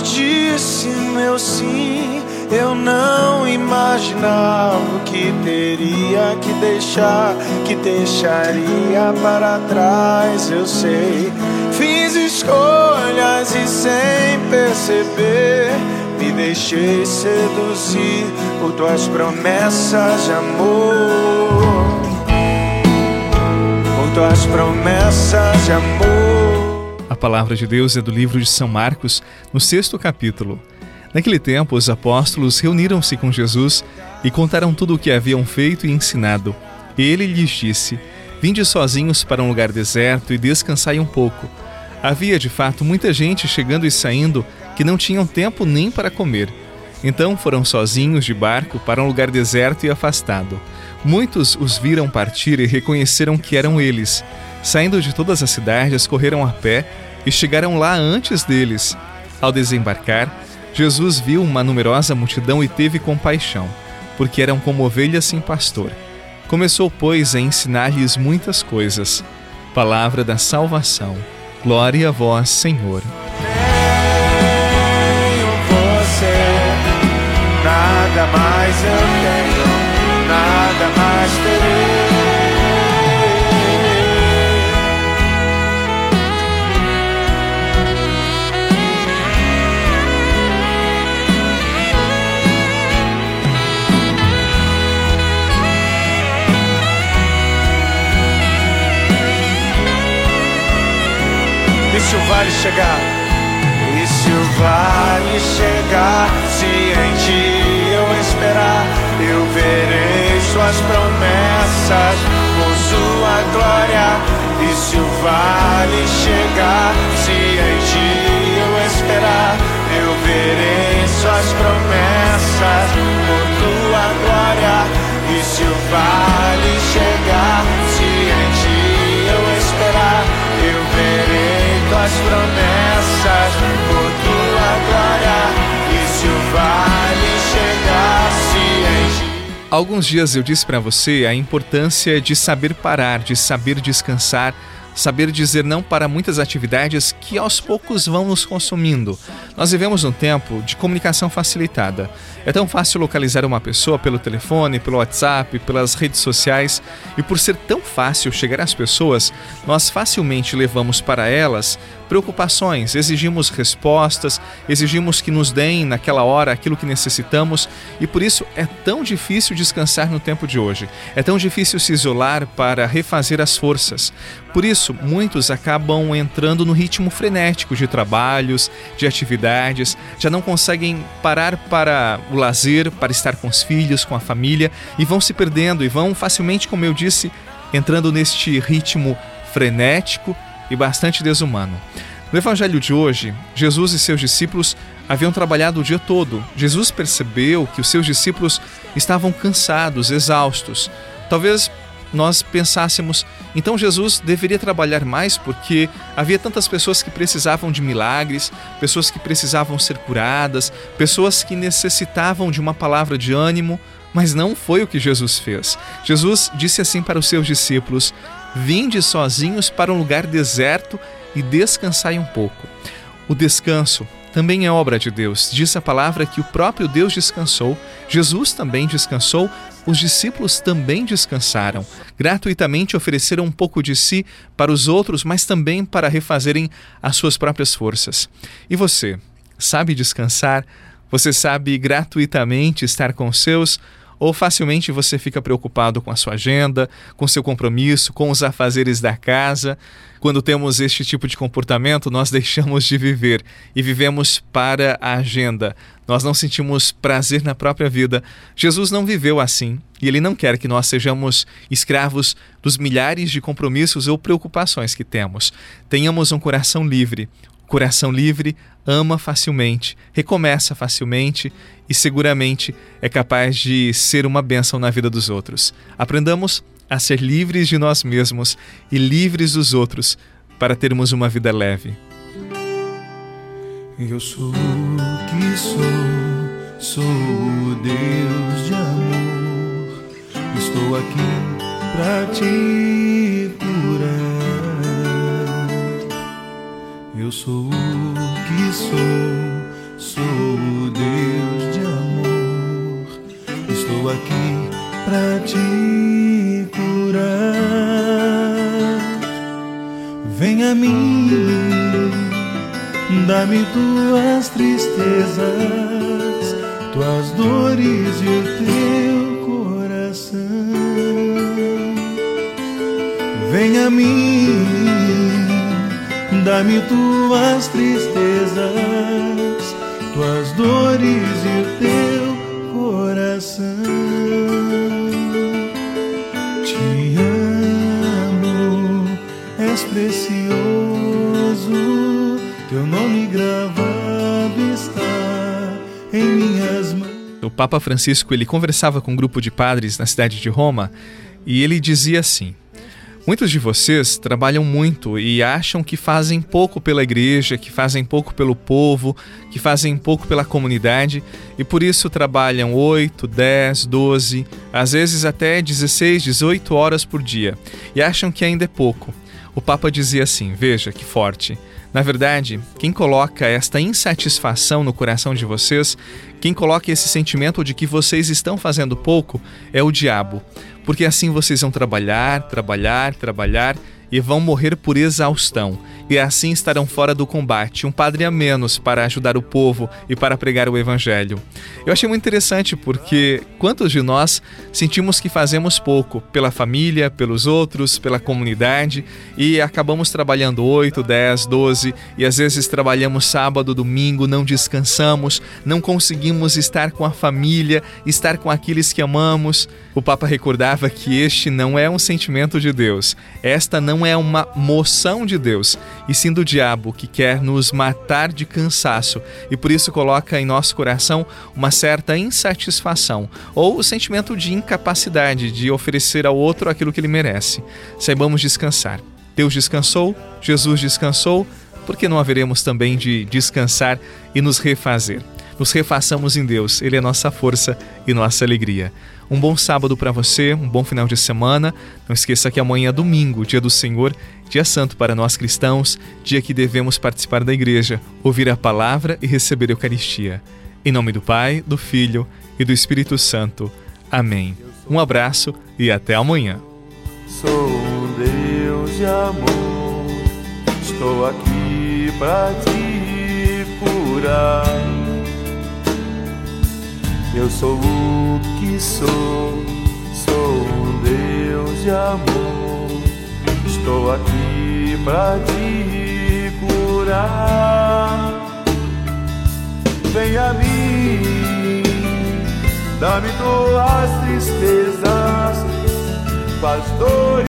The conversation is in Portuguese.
Quando disse meu sim, eu não imaginava que teria que deixar, que deixaria para trás. Eu sei, fiz escolhas e sem perceber. Me deixei seduzir por tuas promessas de amor. Por tuas promessas de amor. Palavra de Deus é do livro de São Marcos, no sexto capítulo. Naquele tempo, os apóstolos reuniram-se com Jesus e contaram tudo o que haviam feito e ensinado. Ele lhes disse: Vinde sozinhos para um lugar deserto e descansai um pouco. Havia de fato muita gente chegando e saindo que não tinham tempo nem para comer. Então foram sozinhos de barco para um lugar deserto e afastado. Muitos os viram partir e reconheceram que eram eles. Saindo de todas as cidades, correram a pé e chegaram lá antes deles. Ao desembarcar, Jesus viu uma numerosa multidão e teve compaixão, porque eram como ovelhas sem pastor. Começou, pois, a ensinar-lhes muitas coisas. Palavra da salvação. Glória a vós, Senhor. Tenho você, nada mais eu tenho, Se o vale chegar? Se o vale chegar? Se em ti eu esperar, eu verei suas promessas por sua glória. Se o vale chegar? Se em ti eu esperar, eu verei suas promessas Alguns dias eu disse para você a importância de saber parar, de saber descansar, saber dizer não para muitas atividades que aos poucos vão nos consumindo. Nós vivemos um tempo de comunicação facilitada. É tão fácil localizar uma pessoa pelo telefone, pelo WhatsApp, pelas redes sociais, e por ser tão fácil chegar às pessoas, nós facilmente levamos para elas preocupações, exigimos respostas, exigimos que nos deem naquela hora aquilo que necessitamos e por isso é tão difícil descansar no tempo de hoje. É tão difícil se isolar para refazer as forças. Por isso, muitos acabam entrando no ritmo frenético de trabalhos, de atividades, já não conseguem parar para o lazer, para estar com os filhos, com a família e vão se perdendo e vão facilmente, como eu disse, entrando neste ritmo frenético e bastante desumano. No evangelho de hoje, Jesus e seus discípulos haviam trabalhado o dia todo. Jesus percebeu que os seus discípulos estavam cansados, exaustos. Talvez nós pensássemos, então Jesus deveria trabalhar mais porque havia tantas pessoas que precisavam de milagres, pessoas que precisavam ser curadas, pessoas que necessitavam de uma palavra de ânimo, mas não foi o que Jesus fez. Jesus disse assim para os seus discípulos: Vinde sozinhos para um lugar deserto e descansai um pouco. O descanso também é obra de Deus. Diz a palavra que o próprio Deus descansou, Jesus também descansou, os discípulos também descansaram. Gratuitamente ofereceram um pouco de si para os outros, mas também para refazerem as suas próprias forças. E você, sabe descansar? Você sabe gratuitamente estar com os seus? Ou facilmente você fica preocupado com a sua agenda, com seu compromisso, com os afazeres da casa. Quando temos este tipo de comportamento, nós deixamos de viver e vivemos para a agenda. Nós não sentimos prazer na própria vida. Jesus não viveu assim e ele não quer que nós sejamos escravos dos milhares de compromissos ou preocupações que temos. Tenhamos um coração livre, Coração livre ama facilmente, recomeça facilmente e seguramente é capaz de ser uma bênção na vida dos outros. Aprendamos a ser livres de nós mesmos e livres dos outros para termos uma vida leve. Eu sou o que sou, sou o Deus de amor. Estou aqui para te Eu sou o que sou, Sou o Deus de amor. Estou aqui pra te curar. Vem a mim, dá-me tuas tristezas, tuas dores e o teu dá-me tuas tristezas, tuas dores e o teu coração. Te amo, és precioso, teu nome gravado está em minhas mãos. O Papa Francisco ele conversava com um grupo de padres na cidade de Roma e ele dizia assim: Muitos de vocês trabalham muito e acham que fazem pouco pela igreja, que fazem pouco pelo povo, que fazem pouco pela comunidade e por isso trabalham 8, 10, 12, às vezes até 16, 18 horas por dia e acham que ainda é pouco. O Papa dizia assim: Veja que forte. Na verdade, quem coloca esta insatisfação no coração de vocês, quem coloca esse sentimento de que vocês estão fazendo pouco, é o diabo. Porque assim vocês vão trabalhar, trabalhar, trabalhar e vão morrer por exaustão, e assim estarão fora do combate, um padre a menos para ajudar o povo e para pregar o evangelho. Eu achei muito interessante porque quantos de nós sentimos que fazemos pouco pela família, pelos outros, pela comunidade e acabamos trabalhando 8, 10, 12 e às vezes trabalhamos sábado, domingo, não descansamos, não conseguimos estar com a família, estar com aqueles que amamos. O Papa recordava que este não é um sentimento de Deus, esta não é uma moção de Deus, e sim do diabo que quer nos matar de cansaço e por isso coloca em nosso coração uma certa insatisfação ou o sentimento de incapacidade de oferecer ao outro aquilo que ele merece. Saibamos descansar. Deus descansou, Jesus descansou, por que não haveremos também de descansar e nos refazer? Nos refaçamos em Deus, Ele é nossa força e nossa alegria. Um bom sábado para você, um bom final de semana. Não esqueça que amanhã é domingo, dia do Senhor, dia santo para nós cristãos, dia que devemos participar da igreja, ouvir a palavra e receber a Eucaristia. Em nome do Pai, do Filho e do Espírito Santo. Amém. Um abraço e até amanhã. Sou um Deus de amor, estou aqui para te Eu sou o que sou, sou um Deus de amor. Estou aqui para te curar. Vem a mim, dá-me tuas tristezas, faz dores.